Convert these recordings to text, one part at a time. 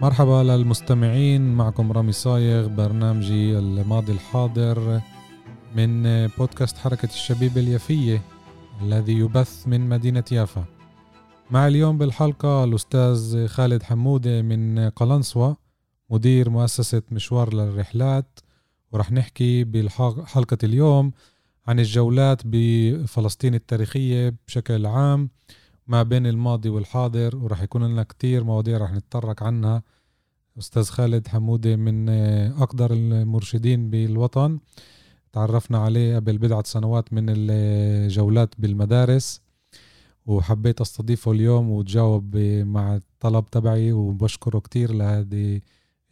مرحبا للمستمعين معكم رامي صايغ برنامجي الماضي الحاضر من بودكاست حركة الشبيب اليافية الذي يبث من مدينة يافا. مع اليوم بالحلقة الأستاذ خالد حمودة من قلنسوة مدير مؤسسة مشوار للرحلات ورح نحكي بحلقة اليوم عن الجولات بفلسطين التاريخية بشكل عام ما بين الماضي والحاضر ورح يكون لنا كتير مواضيع رح نتطرق عنها. أستاذ خالد حمودة من أقدر المرشدين بالوطن. تعرفنا عليه قبل بضعة سنوات من الجولات بالمدارس. وحبيت أستضيفه اليوم وتجاوب مع الطلب تبعي وبشكره كتير لهذه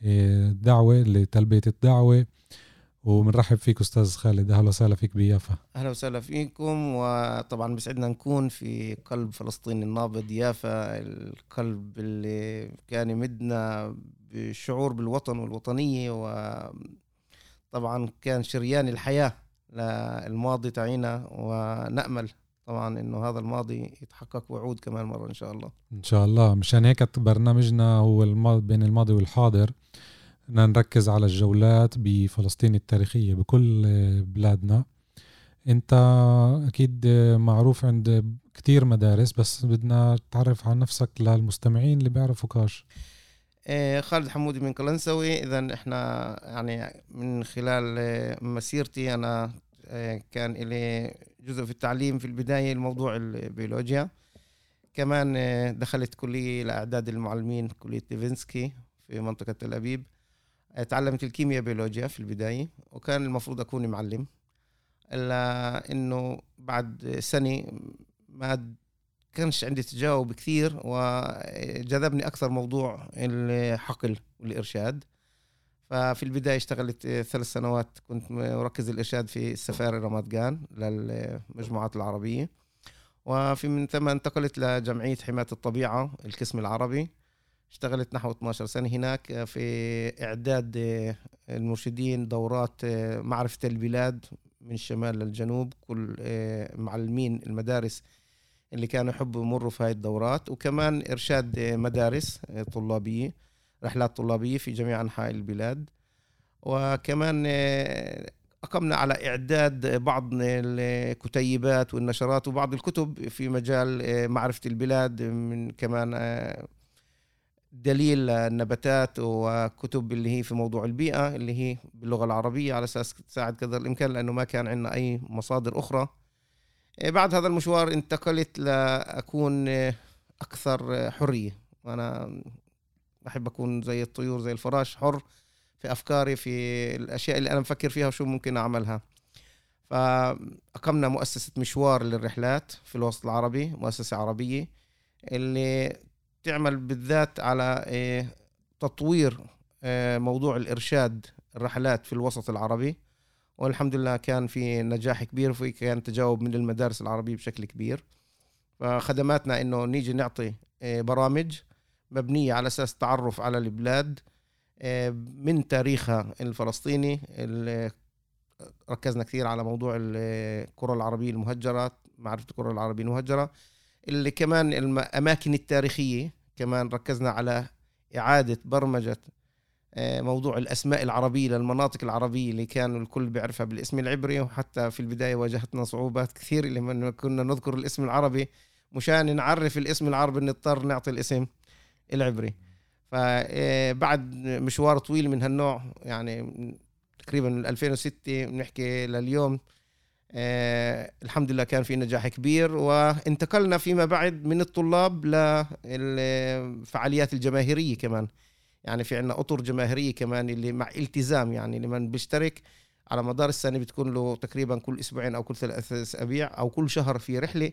الدعوة لتلبية الدعوة. وبنرحب فيك أستاذ خالد. أهلا وسهلا فيك بيافا. أهلا وسهلا فيكم. وطبعا بسعدنا نكون في قلب فلسطين النابض. يافا القلب اللي كان يمدنا بالشعور بالوطن والوطنية وطبعا كان شريان الحياة للماضي تاعينا ونأمل طبعا إنه هذا الماضي يتحقق وعود كمان مرة إن شاء الله. إن شاء الله. مشان هيك برنامجنا هو الماضي بين الماضي والحاضر. بدنا نركز على الجولات بفلسطين التاريخية بكل بلادنا. انت أكيد معروف عند كتير مدارس بس بدنا تعرف عن نفسك للمستمعين اللي بيعرفوكاش إيه، خالد حمودي من قلنسوي. اذا إحنا يعني من خلال مسيرتي أنا إيه، كان لي جزء في التعليم في البداية الموضوع البيولوجيا. كمان إيه، دخلت كلية لأعداد المعلمين كلية ديفنسكي في منطقة تل أبيب. تعلمت الكيمياء بيولوجيا في البداية وكان المفروض أكون معلم. إلا إنه بعد سنة ما كانش عندي تجاوب كثير وجذبني أكثر موضوع الحقل والإرشاد. ففي البداية اشتغلت ثلاث سنوات كنت مركز الإرشاد في السفارة رمات جان للمجموعات العربية. وفي من ثم انتقلت لجمعية حماية الطبيعة القسم العربي. اشتغلت نحو 12 سنة هناك في إعداد المرشدين دورات معرفة البلاد من الشمال للجنوب كل معلمين المدارس اللي كانوا يحبوا يمروا في هاي الدورات وكمان إرشاد مدارس طلابية رحلات طلابية في جميع أنحاء البلاد. وكمان أقمنا على إعداد بعض الكتيبات والنشرات وبعض الكتب في مجال معرفة البلاد من كمان دليل النباتات وكتب اللي هي في موضوع البيئة اللي هي باللغة العربية على أساس تساعد قدر الإمكان لأنه ما كان عندنا أي مصادر أخرى. إيه، بعد هذا المشوار انتقلت لأكون أكثر حرية. أنا بحب أكون زي الطيور زي الفراش حر في أفكاري في الأشياء اللي أنا بفكر فيها وشو ممكن أعملها. فأقمنا مؤسسة مشوار للرحلات في الوسط العربي مؤسسة عربية اللي تعمل بالذات على إيه، تطوير إيه، موضوع الإرشاد الرحلات في الوسط العربي. والحمد لله كان في نجاح كبير وفي كان تجاوب من المدارس العربية بشكل كبير. فخدماتنا إنه نيجي نعطي إيه، برامج مبنية على أساس التعرف على البلاد من تاريخها الفلسطيني ركزنا كثير على موضوع الكرة العربية المهجرة معرفة الكرة العربية المهجرة. اللي كمان الأماكن التاريخية كمان ركزنا على إعادة برمجة آه، موضوع الأسماء العربية للمناطق العربية اللي كانوا الكل بيعرفها بالاسم العبري وحتى في البداية واجهتنا صعوبات كثير لما كنا نذكر الاسم العربي مشان نعرف الاسم العربي نضطر نعطي الاسم العبري. فبعد آه، مشوار طويل من هالنوع يعني تقريبا 2006 بنحكي لليوم الحمد لله كان في نجاح كبير وانتقلنا فيما بعد من الطلاب للفعاليات الجماهيرية كمان. يعني في عنا أطر جماهيرية كمان اللي مع التزام يعني لمن بيشترك. على مدار السنة بتكون له تقريبا كل أسبوعين أو كل ثلاث أسابيع أو كل شهر في رحلة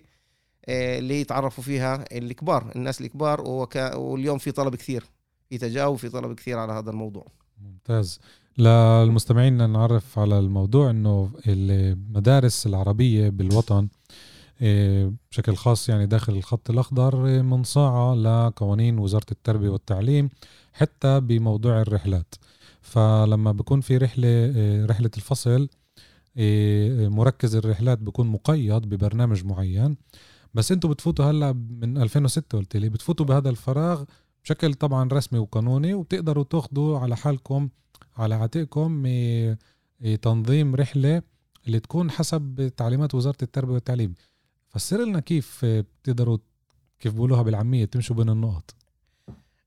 آه اللي يتعرفوا فيها الكبار الناس الكبار واليوم في طلب كثير في تجاوب في طلب كثير على هذا الموضوع. ممتاز. للمستمعين نعرف على الموضوع إنه المدارس العربية بالوطن إيه، بشكل خاص يعني داخل الخط الأخضر إيه، منصاعه لقوانين وزارة التربية والتعليم حتى بموضوع الرحلات. فلما بكون في رحلة إيه، رحلة الفصل مركز الرحلات بكون مقيد ببرنامج معين. بس أنتم بتفوتوا هلأ من 2006 قلت لي بتفوتوا بهذا الفراغ بشكل طبعا رسمي وقانوني وبتقدروا تاخذوا على حالكم على عاتقكم تنظيم رحلة اللي تكون حسب تعليمات وزارة التربية والتعليم. فسر لنا كيف بتقدروا كيف بقولوها بالعامية تمشوا بين النقط.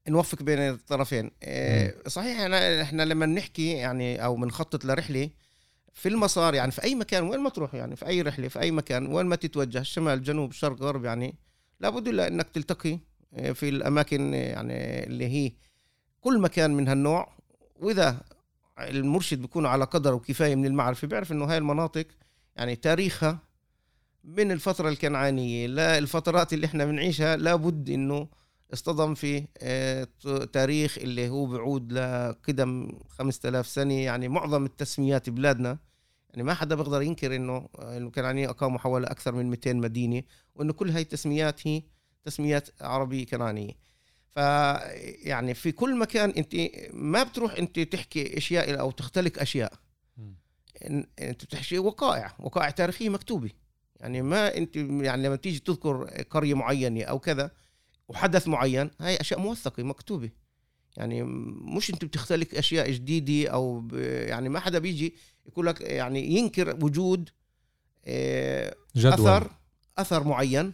نوفق بين الطرفين. إيه، صحيح إحنا إحنا لما نحكي يعني أو بنخطط لرحلة في المسار يعني في أي مكان وين ما تروح يعني في أي رحلة في أي مكان وين ما تتوجه شمال جنوب شرق غرب يعني لابد إلا إنك تلتقي إيه، في الأماكن يعني اللي هي كل مكان من هالنوع وإذا المرشد بيكون على قدر وكفاية من المعرفة بيعرف إنه هاي المناطق يعني تاريخها من الفترة الكنعانية للفترات اللي إحنا بنعيشها لابد إنه اصطدم في آه، تاريخ اللي هو بعود لقدم 5000 سنة يعني معظم التسميات بلادنا. يعني ما حدا بيقدر ينكر إنه الكنعانية أقاموا حوالي أكثر من 200 مدينة وإنه كل هاي التسميات هي تسميات عربية كنعانية. ف يعني في كل مكان انت ما بتروح انت تحكي أشياء أو تختلق أشياء. انت بتحكي وقائع وقائع تاريخية مكتوبة. يعني ما انت يعني لما تيجي تذكر قرية معينة أو كذا وحدث معين هاي أشياء موثقة مكتوبة. يعني مش انت بتختلق أشياء جديدة أو يعني ما حدا بيجي يقول لك يعني ينكر وجود آه، جدول. أثر أثر معين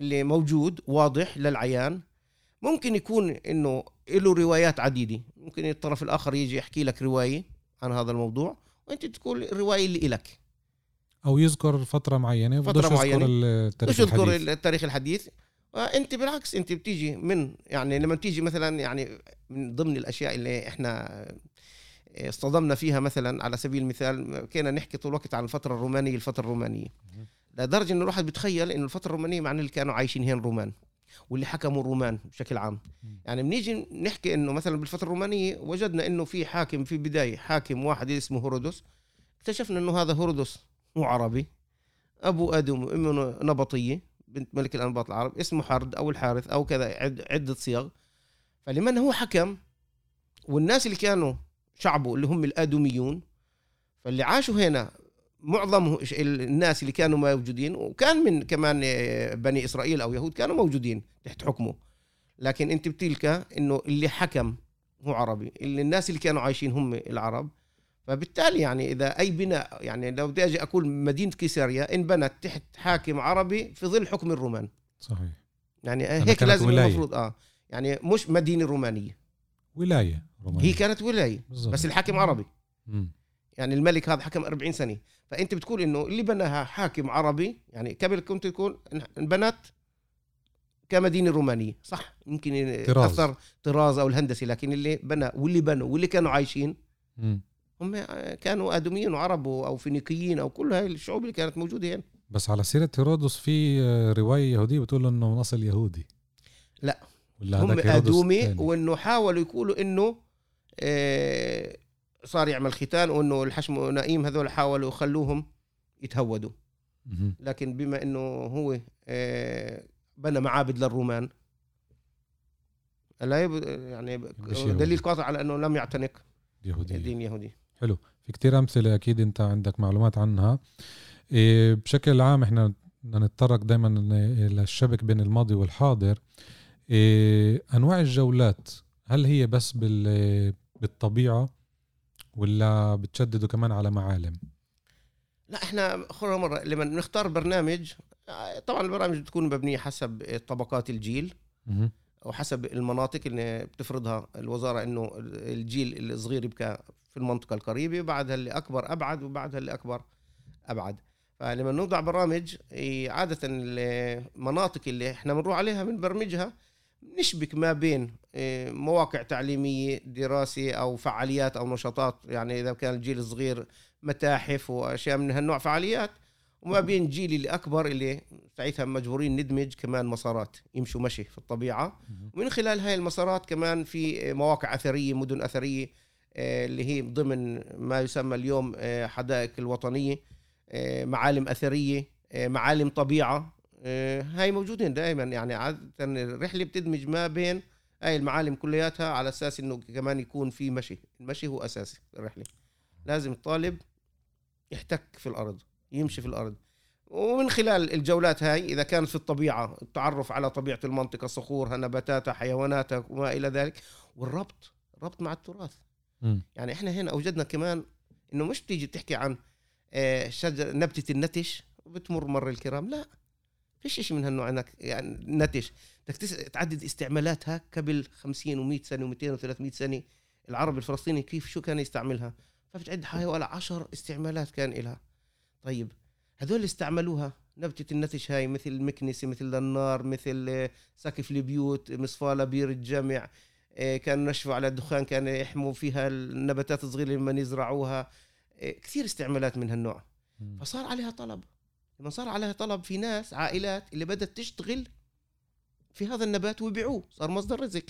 اللي موجود واضح للعيان. ممكن يكون إنه له روايات عديدة. ممكن الطرف الآخر يجي يحكي لك رواية عن هذا الموضوع وأنت تقول الرواية اللي إلك. أو يذكر فترة معينة فترة معينة. التاريخ يذكر الحديث. التاريخ الحديث. انت بالعكس أنت بتيجي من يعني لما تيجي مثلا يعني من ضمن الأشياء اللي إحنا اصطدمنا فيها مثلا على سبيل المثال كنا نحكي طول الوقت عن الفترة الرومانية الفترة الرومانية. لدرجة إنه الواحد بيتخيل إنه الفترة الرومانية معناه اللي كانوا عايشين هنا الرومان واللي حكموا الرومان بشكل عام. يعني بنيجي نحكي إنه مثلا بالفترة الرومانية وجدنا إنه في حاكم في بداية حاكم واحد اسمه هيرودوس. اكتشفنا إنه هذا هيرودوس مو عربي أبو آدم وأمه نبطية بنت ملك الأنباط العرب اسمه حرد أو الحارث أو كذا عدة صيغ. فلمن هو حكم؟ والناس اللي كانوا شعبه اللي هم الادوميون فاللي عاشوا هنا معظم الناس اللي كانوا موجودين وكان من كمان بني إسرائيل أو يهود كانوا موجودين تحت حكمه لكن أنت بتلقى إنه اللي حكم هو عربي اللي الناس اللي كانوا عايشين هم العرب فبالتالي يعني إذا أي بناء يعني لو بدي أجي أقول مدينة كيساريا انبنت تحت حاكم عربي في ظل حكم الرومان صحيح يعني هيك لازم ولاية. المفروض آه يعني مش مدينة رومانية ولاية رومانية. هي كانت ولاية بالزبط. بس الحاكم عربي م. يعني الملك هذا حكم 40 سنة. فأنت بتقول إنه اللي بناها حاكم عربي يعني قبل كنت تقول انبنت كمدينة رومانية صح؟ يمكن طراز. اثر طراز أو الهندسي لكن اللي بنى واللي بنوا واللي كانوا عايشين م. هم كانوا آدميين وعرب أو فينيقيين أو كل هاي الشعوب اللي كانت موجودة هنا بس على سيرة هيرودس في رواية يهودية بتقول إنه من اصل يهودي لا. ولا هم ادومي وإنه حاولوا يقولوا إنه آه، صار يعمل ختان وإنه الحشم ونائيم هذول حاولوا يخلوهم يتهودوا. لكن بما إنه هو آه، بنى معابد للرومان لا يعني دليل قاطع على إنه لم يعتنق يهودي. دين يهودي. حلو. في كتير أمثلة أكيد أنت عندك معلومات عنها. إيه بشكل عام إحنا بدنا نتطرق دائما للشبك بين الماضي والحاضر. إيه أنواع الجولات هل هي بس بالطبيعة ولا بتشددوا كمان على معالم؟ لا إحنا اخر مرة لما نختار برنامج طبعا البرامج بتكون مبنية حسب طبقات الجيل وحسب المناطق اللي بتفرضها الوزارة إنه الجيل الصغير يبقى في المنطقة القريبة بعدها اللي أكبر أبعد وبعدها اللي أكبر أبعد. فلما نوضع برامج عادة المناطق اللي إحنا بنروح عليها بنبرمجها نشبك ما بين آه، مواقع تعليمية دراسة أو فعاليات أو نشاطات يعني إذا كان الجيل الصغير متاحف وأشياء من هالنوع فعاليات وما بين جيلي اللي اكبر اللي ساعتها مجبورين ندمج كمان مسارات يمشوا مشي في الطبيعة. ومن خلال هاي المسارات كمان في مواقع أثرية مدن أثرية آه، اللي هي ضمن ما يسمى اليوم آه، حدائق الوطنية آه، معالم أثرية معالم طبيعة هاي موجودين دائما. يعني عادة الرحلة بتدمج ما بين هاي المعالم كلياتها على أساس إنه كمان يكون في مشي. المشي هو أساسي الرحلة. لازم الطالب يحتك في الأرض يمشي في الأرض. ومن خلال الجولات هاي إذا كانت في الطبيعة التعرف على طبيعة المنطقة صخورها نباتاتها حيواناتها وما إلى ذلك والربط ربط مع التراث. م. يعني إحنا هنا أوجدنا كمان إنه مش بتيجي تحكي عن آه، شجر نبتة النتش وبتمر مر الكرام. لا فيش شيء من هالنوع إنك يعني نتش. بدك تعدد استعمالاتها قبل 50 و100 سنة و200 و300 سنة. العرب الفلسطيني كيف شو كان يستعملها؟ فبتعد حوالي 10 استعمالات كان لها طيب هذول استعملوها نبتة النتش هاي مثل المكنسة مثل النار مثل سقف البيوت مصفالة بير الجمع آه، كانوا نشفوا على الدخان كانوا يحموا فيها النباتات الصغيرة لما يزرعوها. آه، كثير استعمالات من هالنوع. فصار عليها طلب. لما صار عليها طلب في ناس عائلات اللي بدأت تشتغل في هذا النبات ويبيعوه صار مصدر رزق.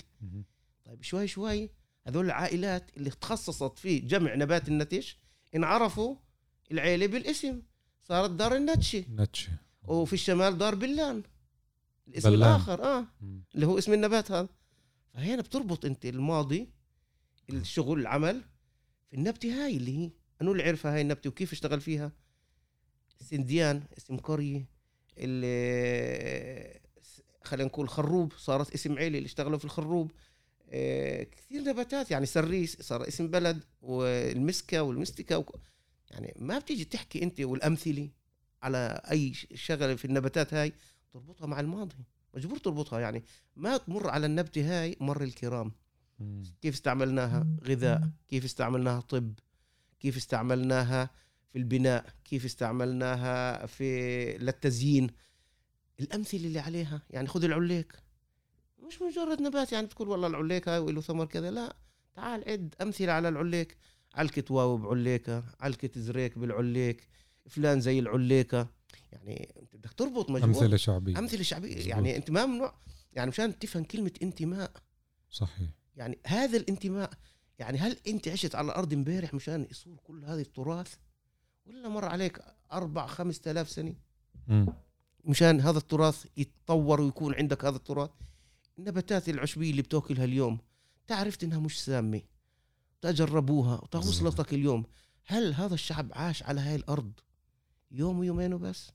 طيب شوي شوي هذول العائلات اللي تخصصت في جمع نبات النتش انعرفوا العيلة بالاسم. صارت دار النتشي. نتشي وفي الشمال دار بلان. الاسم بلان. الآخر آه. مم. اللي هو اسم النبات هذا. فهنا بتربط أنت الماضي الشغل العمل في النبتة هاي اللي هي أنو اللي عرفها هاي النبتة وكيف اشتغل فيها. سنديان اسم قرية اللي خلينا نقول خروب صارت اسم عيلة اللي اشتغلوا في الخروب. آه كثير نباتات يعني سريس صار اسم بلد والمسكة والمستكة وك... يعني ما بتيجي تحكي أنت والأمثلة على أي شغلة في النباتات هاي تربطها مع الماضي. مجبور تربطها يعني ما تمر على النبتة هاي مر الكرام. كيف استعملناها؟ غذاء. كيف استعملناها؟ طب. كيف استعملناها في البناء؟ كيف استعملناها في للتزيين؟ الأمثلة اللي عليها يعني خذ العليك. مش مجرد نبات يعني تقول والله العليك هاي وله ثمر كذا لا. تعال عد أمثلة على العليك. علكة واو بعليكة علكة زريك بالعليك فلان زي العليكة. يعني أنت بدك تربط مجموعة. أمثلة شعبية. أمثلة شعبية. يعني أنت ما ممنوع يعني مشان تفهم كلمة انتماء. صحيح. يعني هذا الانتماء يعني هل أنت عشت على الأرض امبارح مشان يصور كل هذا التراث؟ ولا مر عليك أربع خمس تلاف سنة؟ م. مشان هذا التراث يتطور ويكون عندك هذا التراث النباتات العشبيه اللي بتاكلها اليوم تعرفت إنها مش سامة. تجربوها وصلتك اليوم. هل هذا الشعب عاش على هاي الأرض يوم ويومين وبس؟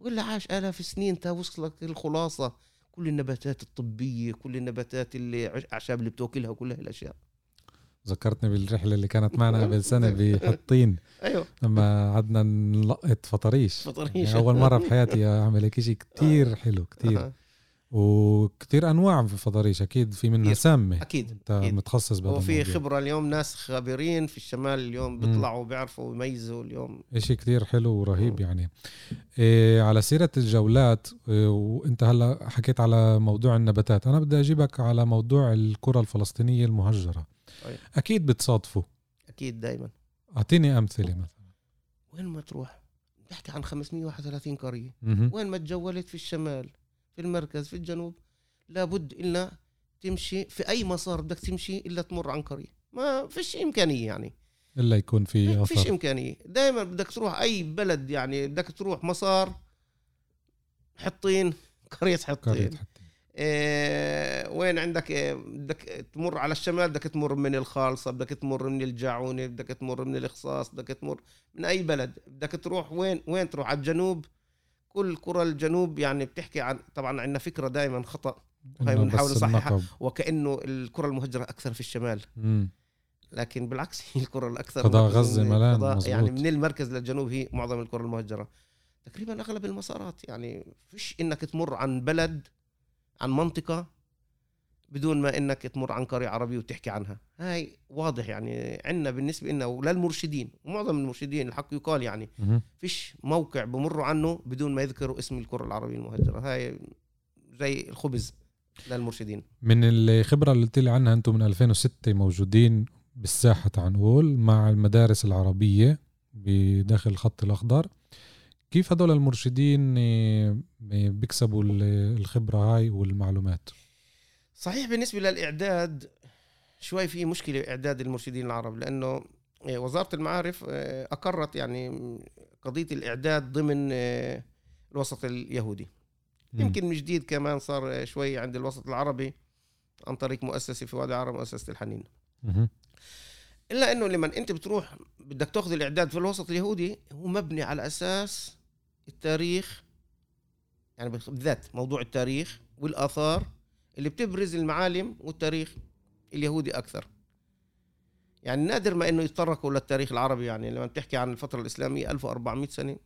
ولا عاش آلاف السنين تا وصلك الخلاصة؟ كل النباتات الطبية كل النباتات اللي أعشاب اللي بتوكلها كل الأشياء. ذكرتني بالرحلة اللي كانت معنا قبل سنة بحطين. أيوه. لما قعدنا نلقط فطريش. فطريش. يعني أول مرة بحياتي أعمل هيك شيء كثير حلو كثير وكثير أنواع في الفضاريش أكيد في منها سامة. أكيد أنت أكيد. متخصص بهذا وفي خبرة اليوم ناس خبيرين في الشمال اليوم بيطلعوا بيعرفوا يميزوا اليوم. شيء كثير حلو ورهيب مم. يعني. إيه على سيرة الجولات إيه وأنت هلأ حكيت على موضوع النباتات. أنا بدي أجيبك على موضوع الكرة الفلسطينية المهجرة. أي. أكيد بتصادفوا أكيد دائما أعطيني أمثلة مثلا. وين ما تروح. بحكي عن 531 قرية. وين ما تجولت في الشمال في المركز في الجنوب لابد إلا تمشي في أي مسار بدك تمشي إلا تمر عن قرية. ما فيش إمكانية يعني. إلا يكون في ما فيش إمكانية. دائما بدك تروح أي بلد يعني بدك تروح مسار حطين قرية حطين, قرية حطين. إيه وين عندك؟ إيه بدك تمر على الشمال بدك تمر من الخالصة بدك تمر من الجاعونة بدك تمر من الإخصاص بدك تمر من أي بلد. بدك تروح وين؟ وين تروح؟ على الجنوب. كل قرى الجنوب يعني بتحكي عن طبعا عندنا فكرة دائما خطأ. هاي بنحاول نصححها وكأنه الكره المهجرة أكثر في الشمال. مم. لكن بالعكس هي الكره الأكثر قضاء غزة ملان يعني من المركز للجنوب هي معظم الكره المهجرة. تقريبا أغلب المسارات يعني فيش إنك تمر عن بلد عن منطقة بدون ما إنك تمر عن قرية عربية وتحكي عنها. هاي واضح يعني عندنا بالنسبة لنا وللمرشدين ومعظم المرشدين الحق يقال يعني فيش موقع بمروا عنه بدون ما يذكروا اسم الكرة العربية المهجرة. هاي زي الخبز للمرشدين. من الخبرة اللي قلت لي عنها أنتم من 2006 موجودين بالساحة تعال نقول مع المدارس العربية بداخل الخط الأخضر. كيف هدول المرشدين آه، بيكسبوا الخبرة هاي والمعلومات؟ صحيح بالنسبة للإعداد شوي في مشكلة إعداد المرشدين العرب لأنه آه، وزارة المعارف آه، أقرت يعني قضية الإعداد ضمن الوسط اليهودي. يمكن من جديد كمان صار شوي عند الوسط العربي عن طريق مؤسسة في وادي عرب مؤسسة الحنين. إلا إنه لما أنت بتروح بدك تاخذ الإعداد في الوسط اليهودي هو مبني على أساس التاريخ يعني بالذات موضوع التاريخ والآثار اللي بتبرز المعالم والتاريخ اليهودي أكثر. يعني نادر ما إنه يتطرقوا للتاريخ العربي يعني لما بتحكي عن الفترة الإسلامية 1400 سنة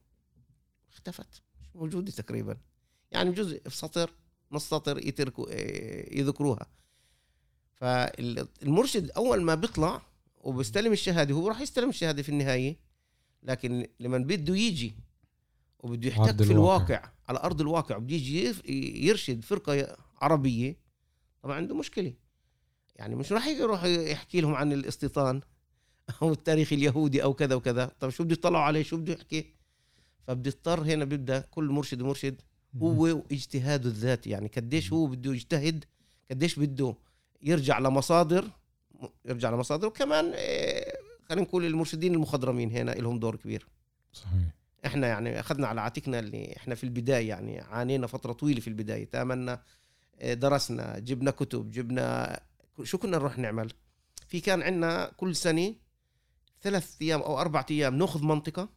اختفت مش موجودة تقريبا. يعني جزء في سطر نص سطر يتركوا إيه، يذكروها. فالمرشد أول ما بيطلع وبيستلم الشهادة هو راح يستلم الشهادة في النهاية لكن لما بده يجي وبده يحتك في الواقع. على أرض الواقع وبده يجي يرشد فرقة عربية طبعا عنده مشكلة. يعني مش راح يروح يحكي لهم عن الاستيطان أو التاريخ اليهودي أو كذا وكذا. طب شو بده يطلعوا عليه؟ شو بده يحكي؟ فبده يضطر هنا بيبدأ كل مرشد ومرشد هو اجتهاده الذاتي. يعني قديش هو بده يجتهد قديش بده يرجع لمصادر يرجع لمصادر وكمان آه، خلينا نقول المرشدين المخضرمين هنا لهم دور كبير. صحيح. إحنا يعني أخذنا على عاتقنا اللي إحنا في البداية يعني عانينا فترة طويلة في البداية تاملنا آه، درسنا جبنا كتب جبنا شو كنا نروح نعمل؟ في كان عندنا كل سنة ثلاث أيام أو أربع أيام ناخذ منطقة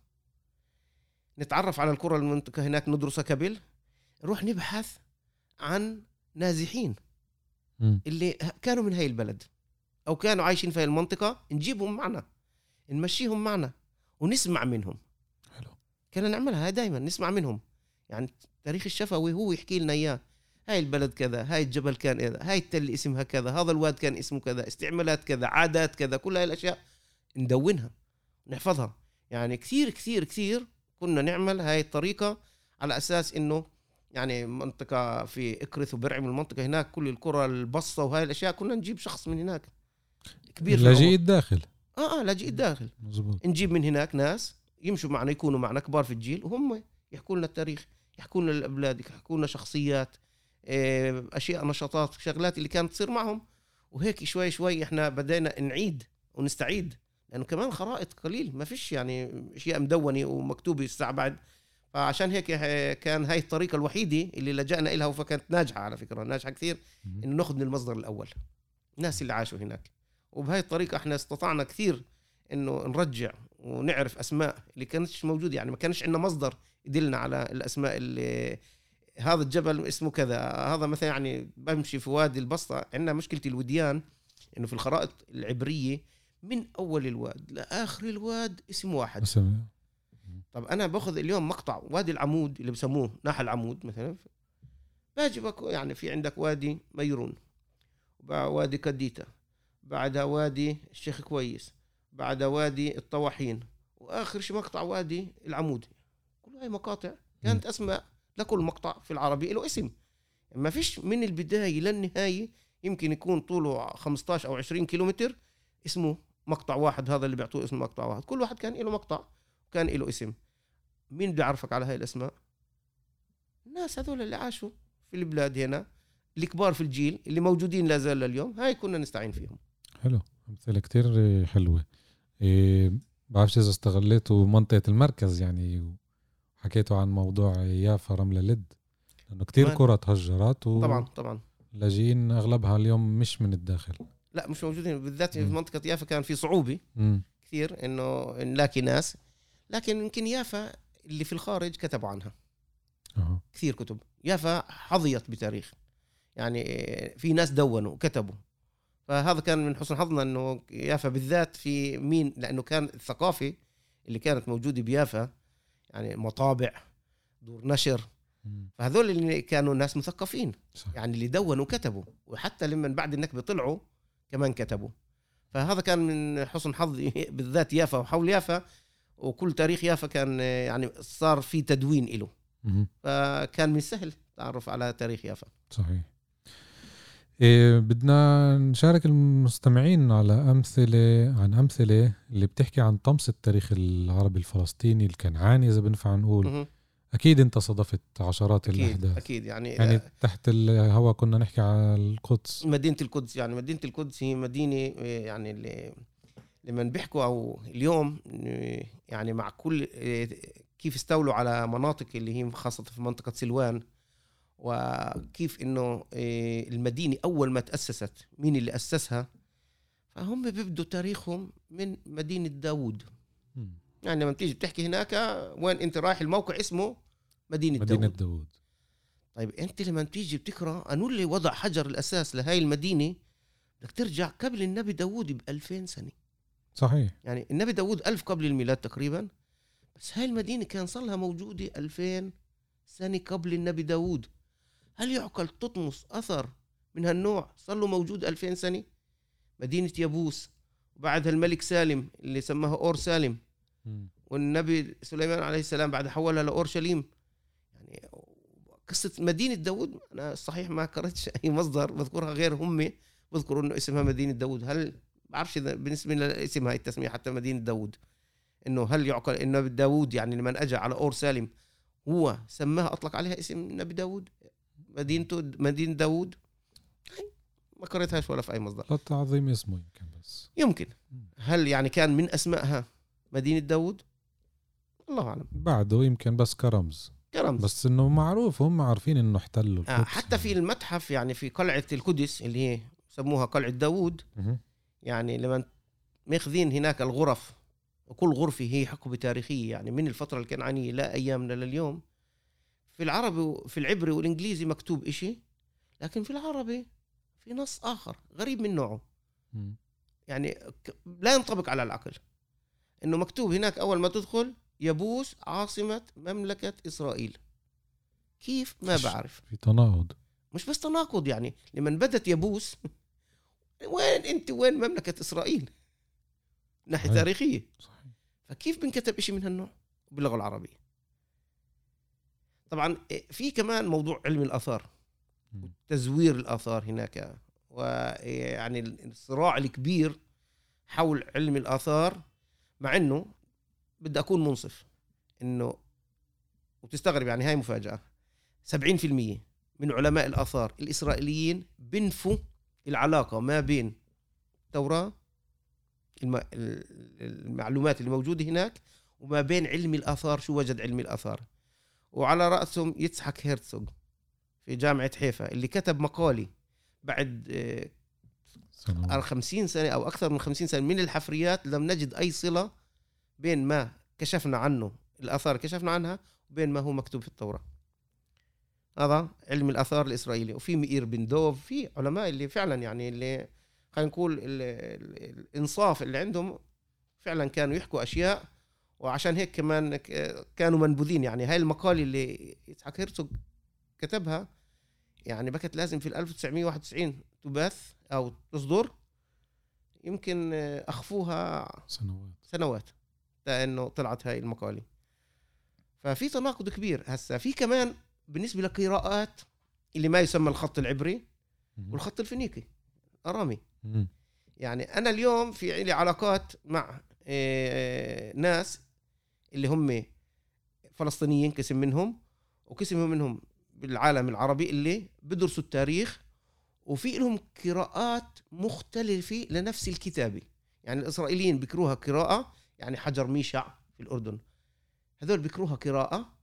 نتعرف على القرى المنطقة هناك ندرسها قبل نروح نبحث عن نازحين اللي كانوا من هاي البلد أو كانوا عايشين في هاي المنطقة نجيبهم معنا نمشيهم معنا ونسمع منهم. كنا نعملها دائما نسمع منهم. يعني تاريخ الشفوي هو يحكي لنا إياه. هاي البلد كذا هاي الجبل كان كذا هاي التل اسمها كذا هذا الواد كان اسمه كذا استعمالات كذا عادات كذا كل هاي الأشياء ندونها نحفظها. يعني كثير كثير كثير كنا نعمل هاي الطريقة على أساس إنه يعني منطقة في إكرث وبرعم المنطقة. هناك كل القرى البصة وهاي الأشياء كنا نجيب شخص من هناك. كبير لاجئ الداخل. آه آه لاجئ الداخل. مزبوط. نجيب من هناك ناس يمشوا معنا يكونوا معنا كبار في الجيل وهم يحكوا لنا التاريخ يحكوا لنا الأبلاد يحكوا لنا شخصيات آه، أشياء نشاطات شغلات اللي كانت تصير معهم. وهيك شوي شوي إحنا بدينا نعيد ونستعيد لأنه كمان خرائط قليل ما فيش يعني أشياء مدونة ومكتوبة الساعة بعد. فعشان هيك كان هاي الطريقة الوحيدة اللي لجأنا لها فكانت ناجحة على فكرة ناجحة كثير إنه ناخذ من المصدر الأول. الناس اللي عاشوا هناك. وبهاي الطريقة إحنا استطعنا كثير إنه نرجع ونعرف أسماء اللي كانتش موجودة. يعني ما كانش عندنا مصدر يدلنا على الأسماء اللي هذا الجبل اسمه كذا هذا مثلا يعني بمشي في وادي البسطة. عندنا مشكلة الوديان إنه في الخرائط العبرية من أول الواد لآخر الواد اسم واحد. اسم. طب أنا باخذ اليوم مقطع وادي العمود اللي بسموه ناحل العمود مثلا باجي يعني في عندك وادي ميرون وادي كديتا بعدها وادي الشيخ كويس. بعدها وادي الطواحين وآخر شيء مقطع وادي العمود. كل هاي مقاطع كانت أسماء لكل مقطع في العربي له اسم. ما فيش من البداية للنهايه يمكن يكون طوله 15 أو 20 كيلومتر اسمه مقطع واحد هذا اللي بيعطوه اسم مقطع واحد. كل واحد كان له مقطع كان له اسم. مين بيعرفك على هاي الأسماء؟ الناس هذول اللي عاشوا في البلاد هنا الكبار في الجيل اللي موجودين لا زال لليوم هاي كنا نستعين فيهم. حلو. أمثلة كتير حلوة. بعرفش إذا استغليتوا منطقة المركز يعني وحكيتوا عن موضوع يافا رمله لد لأنه كتير قرى تهجرت و... طبعا طبعا. لاجئين أغلبها اليوم مش من الداخل. لا مش موجودين. بالذات في منطقة يافا كان في صعوبة م. كثير إنه نلاقي ناس. لكن يمكن يافا اللي في الخارج كتبوا عنها. أه. كثير كتب. يافا حظيت بتاريخ. يعني في ناس دونوا وكتبوا فهذا كان من حسن حظنا إنه يافا بالذات في مين لأنه كان الثقافه اللي كانت موجودة بيافا يعني مطابع دور نشر. فهذول اللي كانوا ناس مثقفين صح. يعني اللي دونوا وكتبوا وحتى لما بعد النكبة طلعوا كمان كتبوا. فهذا كان من حسن حظي بالذات يافا وحول يافا وكل تاريخ يافا كان يعني صار في تدوين له فكان من السهل التعرف على تاريخ يافا. صحيح. إيه بدنا نشارك المستمعين على أمثلة عن أمثلة اللي بتحكي عن طمس التاريخ العربي الفلسطيني الكنعاني إذا بنفع نقول. أكيد أنت صادفت عشرات أكيد الأحداث. أكيد يعني, يعني يعني تحت الهواء كنا نحكي على القدس. مدينة القدس يعني مدينة القدس هي مدينة آه، يعني اللي لما بيحكوا أو اليوم آه، يعني مع كل آه، كيف استولوا على مناطق اللي هي خاصة في منطقة سلوان. وكيف إنه المدينة أول ما تأسست مين اللي أسسها؟ فهم بيبدوا تاريخهم من مدينة داوود. يعني لما تيجي بتحكي هناك وين أنت رايح؟ الموقع اسمه مدينة, مدينة داوود. داوود. طيب أنت لما تيجي بتقرأ أنو اللي وضع حجر الأساس لهي المدينة؟ بدك ترجع قبل النبي داوود ب 2000 سنة. صحيح. يعني النبي داوود ألف قبل الميلاد تقريبا. بس هاي المدينة كان صار لها موجودة 2000 سنة قبل النبي داوود. هل يعقل تطمس أثر من هالنوع؟ صار له موجود 2000 سنة. مدينة يبوس وبعدها الملك سالم اللي سماها أور سالم. والنبي سليمان عليه السلام بعد حولها لاورشليم يعني قصة مدينة داود أنا صحيح ما قرأتش أي مصدر بذكرها غير هم بذكروا إنه اسمها مدينة داود هل بعرفش إذا بالنسبة لاسم هاي التسمية حتى مدينة داود إنه هل يعقل إنه داود يعني لمن اجى على أور سالم هو سماها أطلق عليها اسم نبي داود مدينته مدينة داود ما قريتهاش ولا في أي مصدر. تعظيم اسمه يمكن بس. يمكن. هل يعني كان من أسمائها مدينة داود الله أعلم. بعده يمكن بس كرمز. كرمز. بس إنه معروف هم عارفين إنه احتلوا آه القدس. حتى في المتحف يعني في قلعة القدس اللي هي سموها قلعة داوود. يعني لما ماخذين هناك الغرف وكل غرفة هي حقبة تاريخية يعني من الفترة الكنعانية لا أيامنا لليوم في العربي وفي العبري والإنجليزي مكتوب إشي لكن في العربي في نص آخر غريب من نوعه. يعني لا ينطبق على العقل. إنه مكتوب هناك أول ما تدخل يبوس عاصمة مملكة إسرائيل. كيف؟ ما؟ بعرف. في تناقض. مش بس تناقض يعني لمن بدت يبوس وين أنت؟ وين مملكة إسرائيل؟ ناحية صحيح. تاريخية. صحيح. فكيف بنكتب إشي من هالنوع باللغة العربية؟ طبعا إيه، في كمان موضوع علم الآثار مم. تزوير الآثار هناك ويعني الصراع الكبير حول علم الآثار مع أنه بدي أكون منصف أنه وتستغرب يعني هاي مفاجأة 70% من علماء الآثار الإسرائيليين بنفوا العلاقة ما بين التوراة الم- ال- المعلومات اللي موجودة هناك وما بين علم الآثار شو وجد علم الآثار وعلى رأسهم يتسحك هيرتسوغ في جامعة حيفا اللي كتب مقالي بعد آه، سنوات. 50 سنة أو أكثر من 50 سنة من الحفريات لم نجد أي صلة بين ما كشفنا عنه الآثار كشفنا عنها وبين ما هو مكتوب في التوراة. هذا علم الآثار الإسرائيلي. وفي مئير بن دوف في علماء اللي فعلا يعني اللي خلينا نقول ال- ال- الإنصاف اللي عندهم فعلا كانوا يحكوا أشياء وعشان هيك كمان كانوا منبوذين. يعني هاي المقالة اللي يتحك هيرتوغ كتبها يعني بكت لازم في ال 1991 تبث أو تصدر. يمكن أخفوها سنوات. سنوات. لأنه طلعت هاي المقالة. ففي تناقض كبير هسا. في كمان بالنسبة للقراءات اللي ما يسمى الخط العبري. والخط الفينيقي ارامي مم. يعني أنا اليوم في لي علاقات مع آه، ناس اللي هم فلسطينيين قسم منهم وقسم منهم بالعالم العربي اللي بدرسوا التاريخ وفي لهم قراءات مختلفة لنفس الكتابة. يعني الإسرائيليين بيكروها قراءة يعني حجر ميشع في الأردن. هذول بيكروها قراءة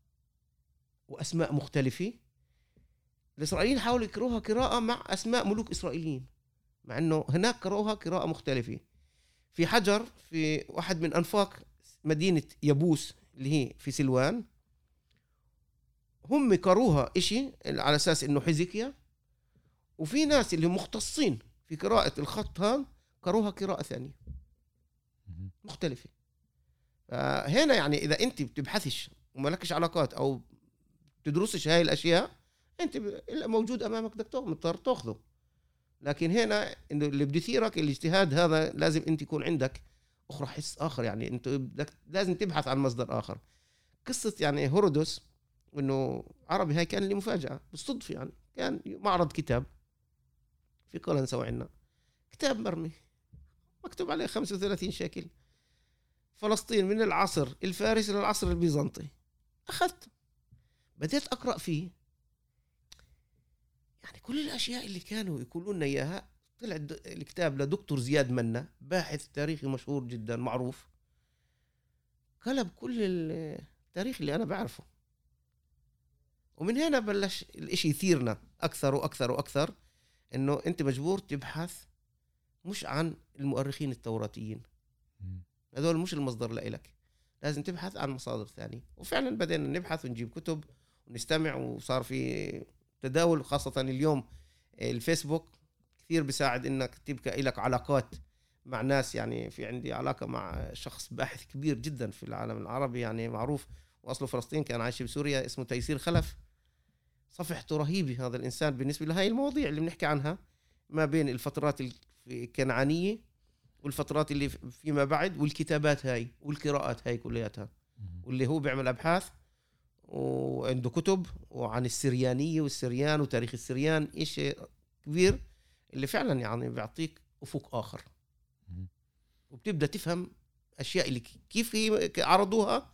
وأسماء مختلفة. الإسرائيليين حاولوا يكروها قراءة مع أسماء ملوك إسرائيليين مع أنه هناك قروها قراءة مختلفة. في حجر في واحد من أنفاق مدينة يبوس اللي هي في سلوان. هم قروها إشي على أساس إنه حزكيا وفي ناس اللي مختصين في قراءة الخط هذا قروها قراءة ثانية. مهم. مختلفة. هنا يعني إذا أنت بتبحثش وما لكش علاقات أو تدرسش هاي الأشياء أنت ب- اللي موجود أمامك بدك تاخذ مضطر تأخذه. لكن هنا اللي بده يثيرك الاجتهاد هذا لازم أنت يكون عندك أخرى حس آخر يعني أنت بدك لازم تبحث عن مصدر آخر. قصة يعني هيرودوس إنه عربي هاي كان لي مفاجاه بالصدفة يعني كان معرض كتاب في قلنسوة عندنا كتاب مرمي مكتوب عليه 35 شكل. فلسطين من العصر الفارسي للعصر البيزنطي. أخذت بديت أقرأ فيه. يعني كل الأشياء اللي كانوا يقولوا لنا إياها طلع الكتاب لدكتور زياد منا باحث تاريخي مشهور جدا معروف. قلب كل التاريخ اللي أنا بعرفه. ومن هنا بلش الإشي يثيرنا أكثر وأكثر وأكثر إنه أنت مجبور تبحث مش عن المؤرخين التوراتيين. هذول مش المصدر لإلك. لازم تبحث عن مصادر ثانية. وفعلا بدينا نبحث ونجيب كتب ونستمع وصار في تداول خاصة اليوم الفيسبوك. كثير بيساعد إنك تبقى لك علاقات مع ناس يعني في عندي علاقة مع شخص باحث كبير جدا في العالم العربي يعني معروف وأصله فلسطين كان عايش بسوريا اسمه تيسير خلف صفحته رهيبة هذا الإنسان بالنسبة لهي المواضيع اللي بنحكي عنها ما بين الفترات الكنعانية والفترات اللي فيما بعد والكتابات هاي والقراءات هاي كلياتها. واللي هو بيعمل أبحاث وعنده كتب وعن السريانية والسريان وتاريخ السريان شيء كبير اللي فعلا يعني بيعطيك أفق آخر. وبتبدأ تفهم أشياء اللي كيف عرضوها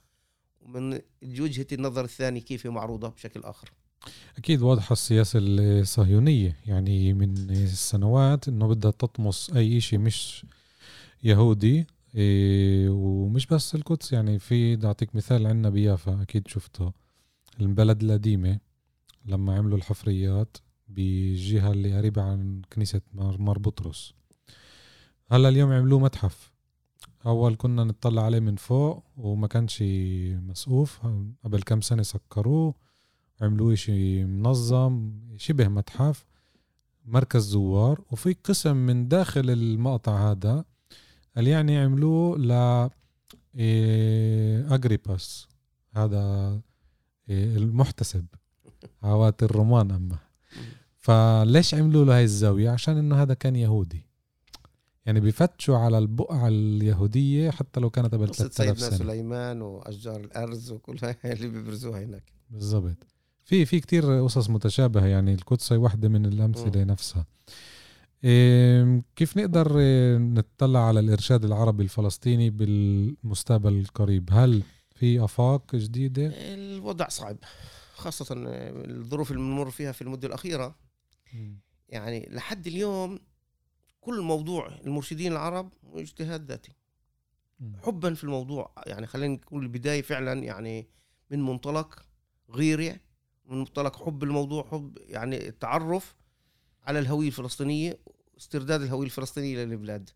ومن وجهه النظر الثاني كيف هي معروضة بشكل آخر. أكيد واضحة السياسة الصهيونية. يعني من السنوات إنه بدها تطمس أي إشي مش يهودي إيه ومش بس القدس. يعني في بدي أعطيك مثال عنا بيافا أكيد شفته. البلد القديمة لما عملوا الحفريات بالجهة اللي قريبة عن كنيسة مار مار بطرس. هلا اليوم عملوه متحف. أول كنا نطلع عليه من فوق وما كانش مسقوف. قبل كم سنة سكروه عملوه شيء منظم شبه متحف مركز زوار. وفي قسم من داخل المقطع هذا اللي يعني عملوه ل إيه، أجريباس هذا إيه، المحتسب. عوات الرومان أما. فليش عملوا له هاي الزاوية؟ عشان إنه هذا كان يهودي. يعني بيفتشوا على البقعة اليهودية حتى لو كانت قبل قصة 3000 سيدنا سنة. سليمان وأشجار الأرز وكل هاي اللي بيبرزوها هناك. بالضبط. في في كتير قصص متشابهة يعني القدس هي واحدة من الأمثلة نفسها. إيه، كيف نقدر نطلع على الإرشاد العربي الفلسطيني بالمستقبل القريب؟ هل في آفاق جديدة؟ الوضع صعب خاصة الظروف اللي بنمر فيها في المدة الأخيرة. يعني لحد اليوم كل موضوع المرشدين العرب اجتهاد ذاتي. حبا في الموضوع يعني خلينا نقول البداية فعلا يعني من منطلق غيرة من منطلق حب الموضوع حب يعني التعرف على الهوية الفلسطينية استرداد الهوية الفلسطينية للبلاد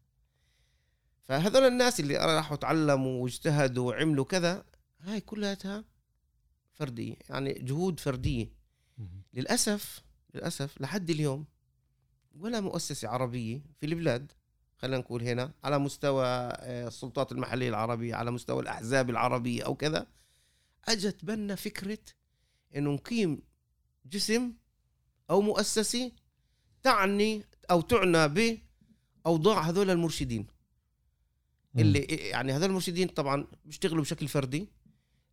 فهذول الناس اللي راحوا تعلموا واجتهدوا وعملوا كذا هاي كلها فردية يعني جهود فردية. للأسف للأسف لحد اليوم ولا مؤسسة عربية في البلاد خلينا نقول هنا على مستوى آه، السلطات المحلية العربية على مستوى الأحزاب العربية أو كذا أجت بنا فكرة إنه نقيم جسم أو مؤسسة تعني أو تعنى بأوضاع هذول المرشدين. اللي يعني هذول المرشدين طبعا بيشتغلوا بشكل فردي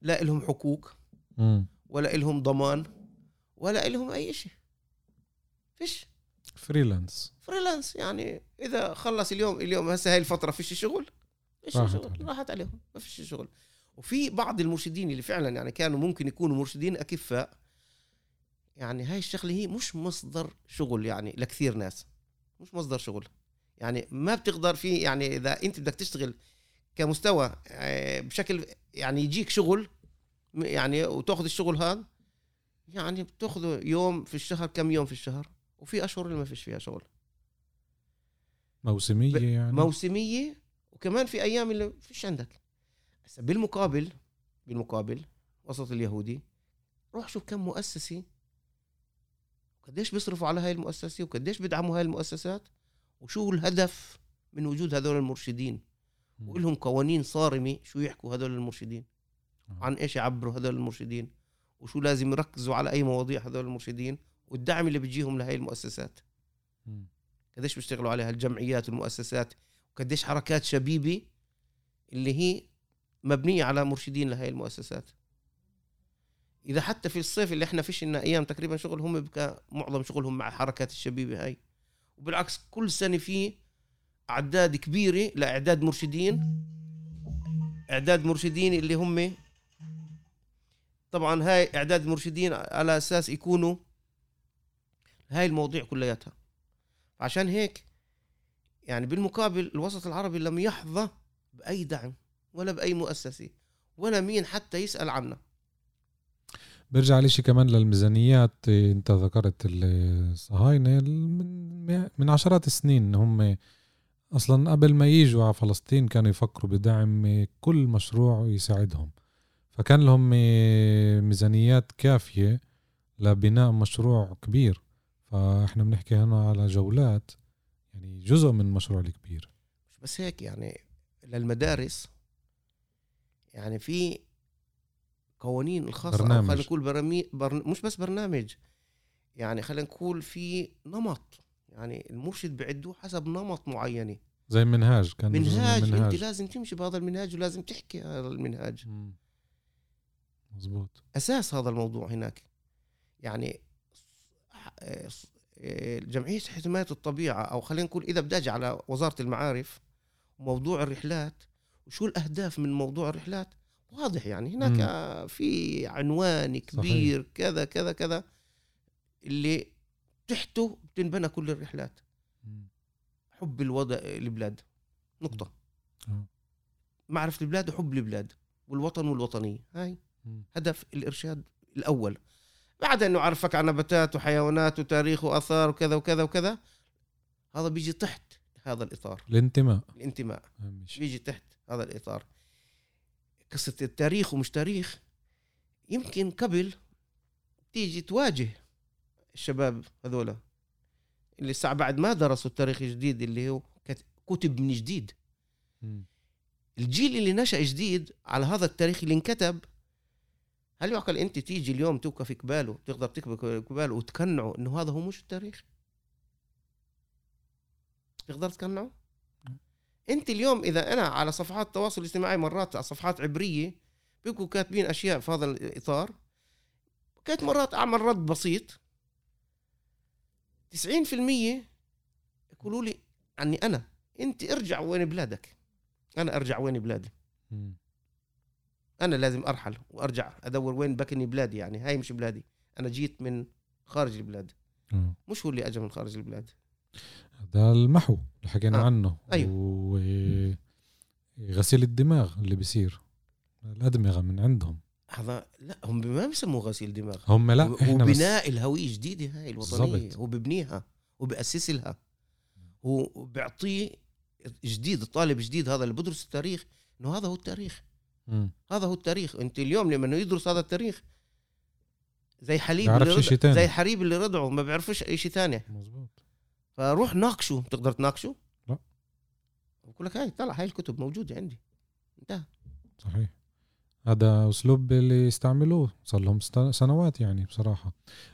لا لهم حقوق مم. ولا لهم ضمان ولا لهم أي شيء فيش. freelance. freelance يعني إذا خلص اليوم اليوم هسه هاي الفترة فيش شغل؟ فيش راحت شغل عليهم. راحت عليهم ما فيش شغل. وفي بعض المرشدين اللي فعلا يعني كانوا ممكن يكونوا مرشدين أكفاء يعني هاي الشغلة هي مش مصدر شغل يعني لكثير ناس مش مصدر شغل. يعني ما بتقدر في يعني إذا أنت بدك تشتغل كمستوى آه، بشكل يعني يجيك شغل يعني وتأخذ الشغل هذا يعني بتأخذه يوم في الشهر كم يوم في الشهر؟ وفي أشهر اللي ما فيش فيها شغل. موسمية ب- يعني؟ موسمية وكمان في أيام اللي فيش عندك. هسه بالمقابل بالمقابل وسط اليهودي روح شوف كم مؤسسة وقديش بيصرفوا على هاي المؤسسة وقديش بيدعموا هاي المؤسسات وشو الهدف من وجود هذول المرشدين. ولهم قوانين صارمة شو يحكوا هذول المرشدين؟ آه. عن إيش يعبروا هذول المرشدين؟ وشو لازم يركزوا على أي مواضيع هذول المرشدين؟ والدعم اللي بيجيهم لهي المؤسسات. قديش بيشتغلوا عليها الجمعيات والمؤسسات وقديش حركات شبيبة اللي هي مبنية على مرشدين لهي المؤسسات. إذا حتى في الصيف اللي إحنا فيش لنا أيام تقريبا شغل هم معظم شغلهم مع حركات الشبيبة هاي. وبالعكس كل سنة في أعداد كبيرة لإعداد مرشدين. إعداد مرشدين اللي هم طبعا هاي إعداد المرشدين على أساس يكونوا هاي المواضيع كلياتها. عشان هيك يعني بالمقابل الوسط العربي لم يحظى بأي دعم ولا بأي مؤسسة ولا مين حتى يسأل عنها. برجع ليش كمان للميزانيات أنت ذكرت الصهاينة من من عشرات السنين هم أصلا قبل ما يجوا على فلسطين كانوا يفكروا بدعم كل مشروع يساعدهم. فكان لهم ميزانيات كافية لبناء مشروع كبير. فاحنا بنحكي هنا على جولات يعني جزء من المشروع الكبير. مش بس هيك يعني للمدارس يعني في قوانين الخاصة برنامج. خلينا نقول برامي برن... مش بس برنامج يعني خلينا نقول في نمط يعني المرشد بعدوه حسب نمط معينة. زي منهاج كان منهاج, منهاج أنت لازم تمشي بهذا المنهاج ولازم تحكي هذا المنهاج. مزبوط أساس هذا الموضوع هناك. يعني جمعية حمايه الطبيعة أو خلينا نقول إذا بدي أجي على وزارة المعارف موضوع الرحلات وشو الأهداف من موضوع الرحلات واضح يعني هناك مم. في عنوان كبير صحيح. كذا كذا كذا اللي تحته بتنبنى كل الرحلات مم. حب الوضع البلاد نقطة آه. معرفة البلاد وحب البلاد والوطن والوطنية هاي مم. هدف الإرشاد الأول بعد أنه عرفك عن نباتات وحيوانات وتاريخ وآثار وكذا وكذا وكذا هذا بيجي تحت هذا الإطار. الانتماء. الانتماء. أهم شيء. بيجي تحت هذا الإطار. قصة التاريخ ومش تاريخ يمكن قبل تيجي تواجه الشباب هذولا اللي الساعة بعد ما درسوا التاريخ الجديد اللي هو كت- كتب من جديد. مم. الجيل اللي نشأ جديد على هذا التاريخ اللي انكتب هل يعقل أنت تيجي اليوم توقف قباله تقدر تكبر قباله وتقنعه إنه هذا هو مش التاريخ؟ تقدر تقنعه؟ أنت اليوم إذا أنا على صفحات التواصل الاجتماعي مرات على صفحات عبرية بيبقوا كاتبين أشياء في هذا الإطار. كانت مرات أعمل رد بسيط. 90% يقولوا لي عني أنا أنت ارجع وين بلادك؟ أنا أرجع وين بلادي. أنا لازم أرحل وأرجع أدور وين بكني بلادي يعني. هاي مش بلادي. أنا جيت من خارج البلاد. مش هو اللي اجى من خارج البلاد. هذا المحو اللي حكينا آه. عنه. أيوه. وغسيل الدماغ اللي بيصير. الأدمغة من عندهم. هذا لا هم ما بيسموه غسيل دماغ. هم لا إحنا بس بناء الهوية الجديدة هاي الوطنية. هو ببنيها وبأسس لها. هو بيعطيه جديد الطالب جديد هذا اللي بدرس التاريخ إنه هذا هو التاريخ. مم. هذا هو التاريخ. انت اليوم لما يدرس هذا التاريخ زي حليب اللي رضع تاني. زي حليب اللي رضعه ما بيعرفش أي شيء ثاني مزبوط فروح ناقشه. بتقدر تناقشه؟ لا. بقول لك هاي طلع هاي الكتب موجودة عندي. انتهى. صحيح. هذا أسلوب اللي يستعملوه صار لهم سنوات يعني بصراحة.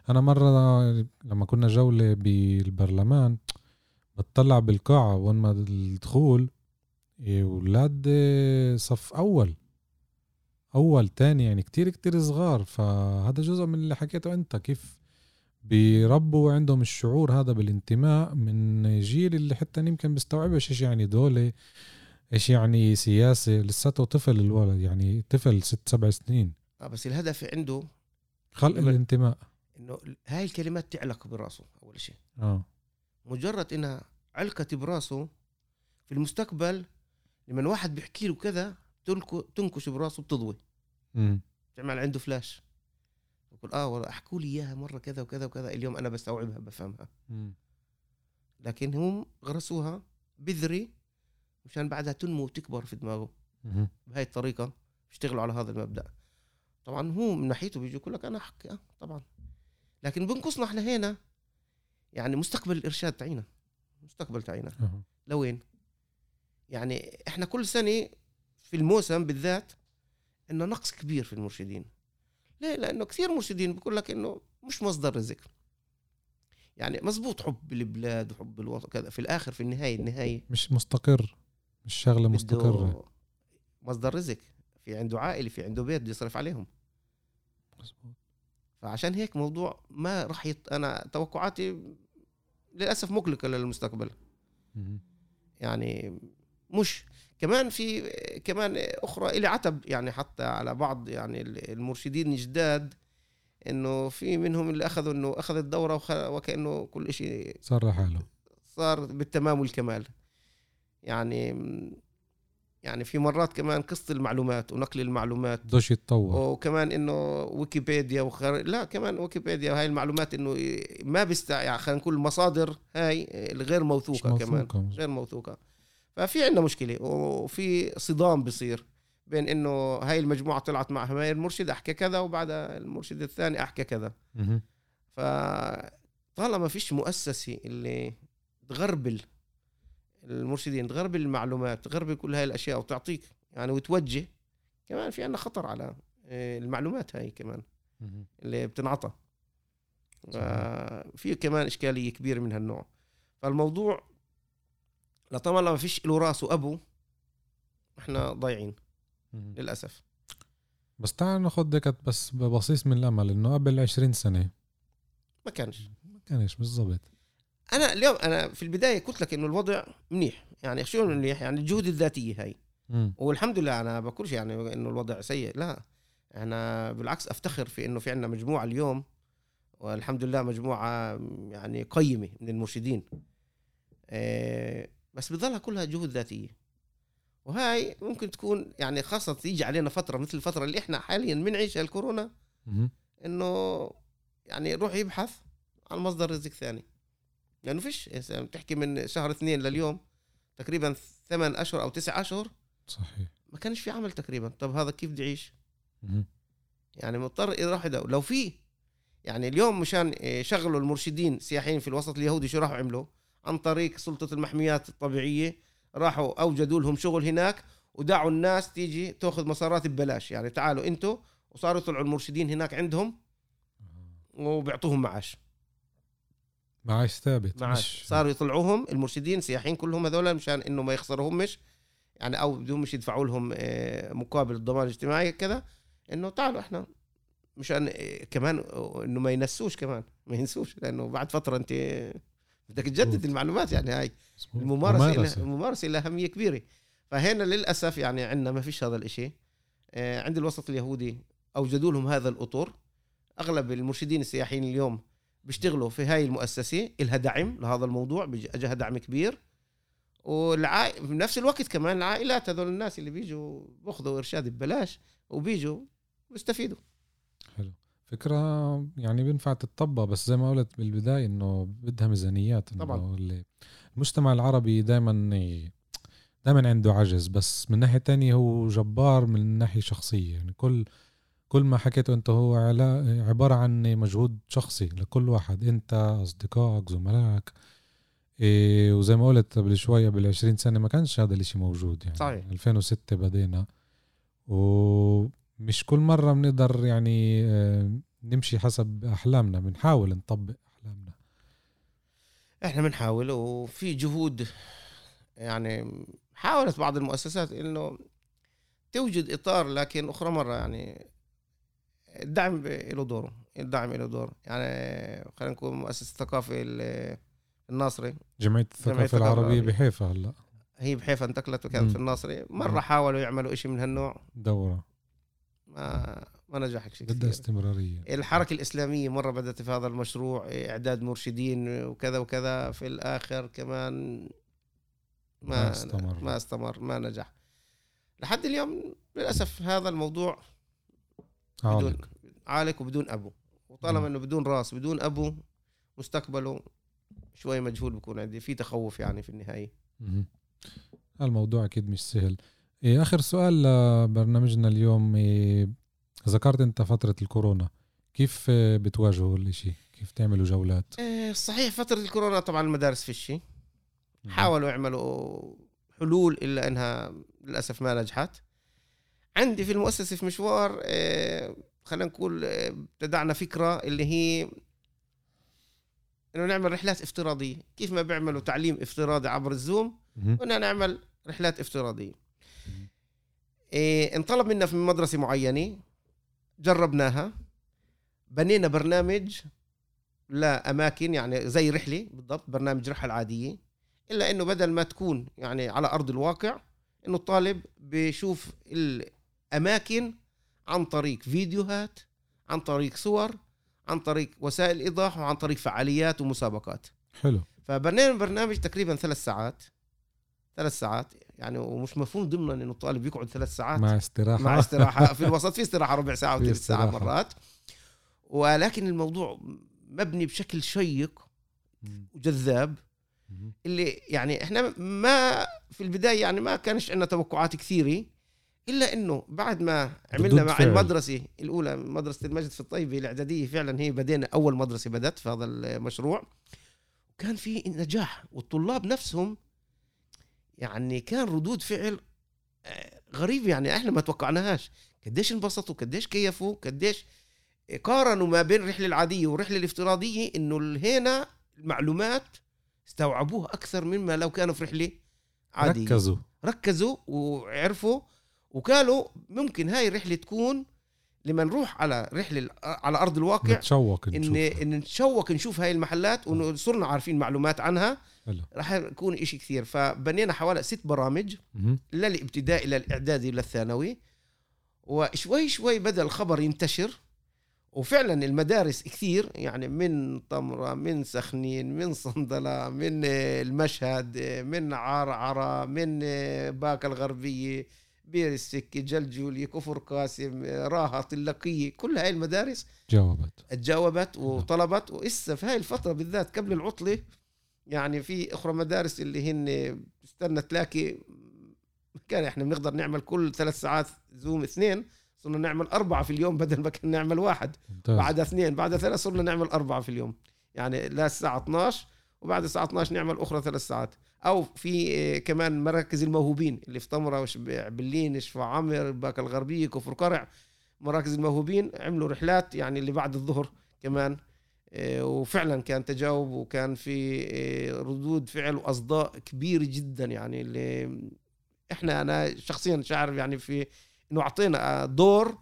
أنا مرة لما كنا جولة بالبرلمان بتطلع بالقاعة وين ما الدخول أولاد إيه، صف أول. أول تاني يعني كتير كتير صغار. فهذا جزء من اللي حكيته أنت كيف بيربوا عندهم الشعور هذا بالانتماء من جيل اللي حتى يمكن بيستوعبش إيش يعني دولة إيش يعني سياسة. لساته طفل الولد يعني طفل ست سبع سنين. آه بس الهدف عنده خلق الانتماء. إنه هاي الكلمات تعلق براسه أول شيء. آه. مجرد إنها علقت براسه في المستقبل لما واحد بيحكي له كذا تنكش براسه بتضوي. تعمل عنده فلاش يقول آه والله أحكوا لي إياها مرة كذا وكذا وكذا اليوم أنا بستوعبها بفهمها. لكن هم غرسوها بذري مشان بعدها تنمو وتكبر في دماغه. بهاي الطريقة بيشتغلوا على هذا المبدأ. طبعا هو من ناحيته بيجي يقول لك أنا أحكي آه طبعا. لكن بنقصنا إحنا هنا يعني مستقبل الإرشاد تاعينا. مستقبل تاعينا. أها. لوين؟ يعني إحنا كل سنة في الموسم بالذات إنه نقص كبير في المرشدين. ليه؟ لأنه كثير مرشدين بيقول لك إنه مش مصدر رزق. يعني مزبوط حب البلاد وحب الوطن كذا في الآخر في النهاية النهاية مش مستقر مش شغلة بده مستقرة. مصدر رزق. في عنده عائلة في عنده بيت بده يصرف عليهم. مظبوط. فعشان هيك موضوع ما راح يط... أنا توقعاتي للأسف مقلقة للمستقبل. يعني مش كمان في كمان أخرى إلي عتب يعني حتى على بعض يعني المرشدين الجداد إنه في منهم اللي أخذوا إنه اخذ الدوره. وكأنه كل شيء صار لحاله. صار بالتمام والكمال يعني يعني في مرات كمان قصة المعلومات ونقل المعلومات. بدوش يتطور. وكمان إنه ويكيبيديا وخر... لا كمان ويكيبيديا وهي المعلومات إنه ما بيست يعني خلينا نقول المصادر هاي الغير موثوقة كمان. غير موثوقة. ففي عندنا مشكلة وفي صدام بصير بين إنه هاي المجموعة طلعت مع هاي المرشد أحكي كذا وبعدها المرشد الثاني أحكي كذا. فطالما فيش مؤسسة اللي تغربل المرشدين تغربل المعلومات تغربل كل هاي الأشياء وتعطيك يعني وتوجه كمان في عندنا خطر على آه، المعلومات هاي كمان اللي بتنعطى. في كمان إشكالية كبيرة من هالنوع. فالموضوع لطالما ما فيش له رأس وابو إحنا ضايعين للأسف. بس تعال ناخذ دكت بس ببصيص من الأمل إنه قبل 20 سنة. ما كانش. ما كانش بالضبط. أنا اليوم أنا في البداية قلت لك إنه الوضع منيح يعني شو منيح؟ يعني الجهود الذاتية هاي. م. والحمد لله أنا بقولش يعني إنه الوضع سيء لا. أنا بالعكس أفتخر في إنه في عندنا مجموعة اليوم والحمد لله مجموعة يعني قيمة من المرشدين. آه، بس بتظلها كلها جهود ذاتية. وهاي ممكن تكون يعني خاصة تيجي علينا فترة مثل الفترة اللي إحنا حاليا بنعيشها الكورونا إنه يعني يروح يبحث عن مصدر رزق ثاني. لأنه فيش بتحكي من شهر اثنين لليوم تقريبا ثمان أشهر أو تسع أشهر. صحيح. ما كانش في عمل تقريبا. طب هذا كيف بده يعيش؟ يعني مضطر يدور. لو في يعني اليوم مشان يشغلوا المرشدين السياحيين في الوسط اليهودي شو راحوا عملوا؟ عن طريق سلطة المحميات الطبيعية راحوا أوجدوا لهم شغل هناك ودعوا الناس تيجي تأخذ مسارات ببلاش. يعني تعالوا أنتوا وصاروا يطلعوا المرشدين هناك عندهم وبيعطوهم معاش. معاش ثابت معاش. صاروا يطلعوهم المرشدين سياحيين كلهم هذول مشان إنه ما يخسروهمش يعني أو بدون مش يدفعوا لهم آه، مقابل الضمان الاجتماعي كذا إنه تعالوا إحنا مشان آه، كمان إنه ما ينسوش كمان ما ينسوش لأنه بعد فترة أنت بدك تجدد المعلومات يعني هاي. الممارسة ممارسة. الممارسة لها أهمية كبيرة. فهنا للأسف يعني عندنا ما فيش هذا الإشي. آه، عند الوسط اليهودي اوجدوا لهم هذا الأطر. أغلب المرشدين السياحيين اليوم بيشتغلوا في هاي المؤسسة إلها دعم لهذا الموضوع بيجيها دعم كبير. والعائ... بنفس الوقت كمان العائلات هذول الناس اللي بيجوا بياخذوا إرشاد ببلاش وبيجوا بيستفيدوا. فكرة يعني بينفع تتطبق بس زي ما قلت بالبداية إنه بدها ميزانيات إنه طبعا. المجتمع العربي دائما دائما عنده عجز بس من ناحية تانية هو جبار من ناحية شخصية. يعني كل كل ما حكيته أنت هو عبارة عن مجهود شخصي لكل واحد أنت أصدقائك زملائك. إيه وزي ما قلت قبل شوية بال20 سنة ما كانش هذا الإشي موجود يعني. صحيح. 2006 بدينا. ومش كل مرة بنقدر يعني آه، نمشي حسب أحلامنا بنحاول نطبق أحلامنا. إحنا بنحاول وفي جهود يعني حاولت بعض المؤسسات إنه توجد إطار لكن أخرى مرة يعني الدعم له دوره الدعم له دور. يعني خلينا نقول مؤسسة الثقافه الناصري. جمعية الثقافة العربية بحيفا هلا. هي بحيفا انتقلت وكانت في الناصري. مرة مم. حاولوا يعملوا شيء من هالنوع. دورة. ما ما نجح شيء بدها استمرارية؟ الحركة الإسلامية مرة بدأت في هذا المشروع إعداد مرشدين وكذا وكذا في الآخر كمان ما, ما استمر. ما استمر ما نجح. لحد اليوم للأسف هذا الموضوع بدون عالق. وبدون أبو. وطالما إنه بدون رأس بدون أبو مستقبله شوي مجهول بكون عندي. في تخوف يعني في النهاية. الموضوع أكيد مش سهل. إيه آخر سؤال لبرنامجنا اليوم إيه ذكرت أنت فترة الكورونا كيف بتواجهوا الإشي؟ كيف تعملوا جولات؟ إيه صحيح فترة الكورونا طبعا المدارس في الشيء حاولوا يعملوا حلول إلا إنها للأسف ما نجحت. عندي في المؤسسة في مشوار آه، خلينا نقول آه، ابتدعنا فكرة اللي هي إنه نعمل رحلات افتراضية. كيف ما بيعملوا تعليم افتراضي عبر الزوم قلنا نعمل رحلات افتراضية. إيه انطلب منا في مدرسة معينة جربناها بنينا برنامج لأماكن يعني زي رحلة بالضبط برنامج رحلة عادية إلا إنه بدل ما تكون يعني على أرض الواقع إنه الطالب بيشوف الأماكن عن طريق فيديوهات عن طريق صور عن طريق وسائل إيضاح وعن طريق فعاليات ومسابقات. حلو. فبنينا برنامج تقريبا ثلاث ساعات. ثلاث ساعات يعني ومش مفهوم ضمنا إنه الطالب يقعد ثلاث ساعات مع استراحة مع استراحة في الوسط في استراحة ربع ساعة وثلث ساعة. مرات ولكن الموضوع مبني بشكل شيق. وجذاب. اللي يعني إحنا ما في البداية يعني ما كانش عندنا توقعات كثيرة إلا إنه بعد ما عملنا مع فعل. المدرسة الأولى مدرسة المجد في الطيبة الإعدادية فعلا هي بدينا أول مدرسة بدأت في هذا المشروع وكان في نجاح والطلاب نفسهم يعني كان ردود فعل آه، غريب يعني إحنا ما توقعناهاش. قديش انبسطوا قديش كيفوا قديش قارنوا ما بين الرحله العادية والرحله الافتراضية إنه هنا المعلومات استوعبوها أكثر مما لو كانوا في رحلة عادية. ركزوا. ركزوا وعرفوا وقالوا ممكن هاي الرحلة تكون لما نروح على رحلة على أرض الواقع نتشوق ان نشوف إن نتشوق نشوف هاي المحلات وانه صرنا عارفين معلومات عنها. راح يكون إشي كثير. فبنينا حوالي ست برامج. للابتدائي للإعدادي للثانوي. وشوي شوي بدأ الخبر ينتشر. وفعلا المدارس كثير يعني من طمرة من سخنين من صندلة من المشهد من عرعرة من باكا الغربية بير السكة جلجولي كفر قاسم راها طلقية كل هاي المدارس جاوبت. تجاوبت وطلبت. وإسا في هاي الفترة بالذات قبل العطلة يعني في أخرى مدارس اللي هن استنى تلاقي كان إحنا بنقدر نعمل كل ثلاث ساعات زوم اثنين صرنا نعمل أربعة في اليوم بدل ما كنا نعمل واحد. ممتاز. بعد اثنين بعد ثلاث صرنا نعمل أربعة في اليوم. يعني لا الساعة 12 وبعد الساعة 12 نعمل أخرى ثلاث ساعات. أو في آه، كمان مراكز الموهوبين اللي في طمرة وش بلين شفا عمر باكا الغربية كفر قرع مراكز الموهوبين عملوا رحلات يعني اللي بعد الظهر كمان. وفعلا كان تجاوب وكان في آه، ردود فعل وأصداء كبيره جدا يعني اللي إحنا أنا شخصيا شاعر يعني في إنه أعطينا دور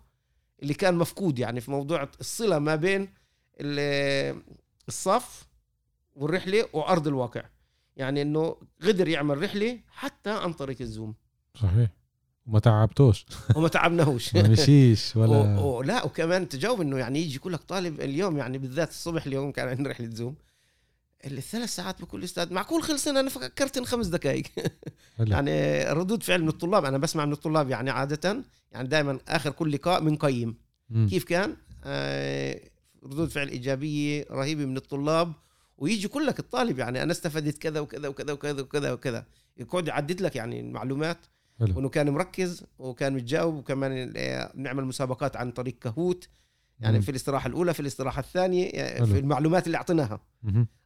اللي كان مفقود يعني في موضوع الصلة ما بين ال- الصف والرحلة وأرض الواقع. يعني إنه قدر يعمل رحلة حتى عن طريق الزوم. صحيح. وما تعبتوش. وما تعبناهوش. ما مشيش و... ولا و... لا وكمان تجاوب إنه يعني يجي يقول لك طالب اليوم يعني بالذات الصبح اليوم كان عندنا رحلة زوم. الثلاث ساعات بكل أستاذ معقول خلصنا؟ أنا فكرت ان خمس دقائق. يعني ردود فعل من الطلاب أنا بسمع من الطلاب يعني عادة يعني دائما آخر كل لقاء بنقيم. كيف كان؟ آه ردود فعل إيجابية رهيبة من الطلاب ويجي يقول لك الطالب يعني أنا استفدت كذا وكذا وكذا وكذا وكذا وكذا. يقعد يعدد لك يعني المعلومات حلو. وإنه كان مركز وكان متجاوب وكمان بنعمل مسابقات عن طريق كهوت يعني مم. في الاستراحة الأولى في الاستراحة الثانية آه، حلو. في المعلومات اللي أعطيناها.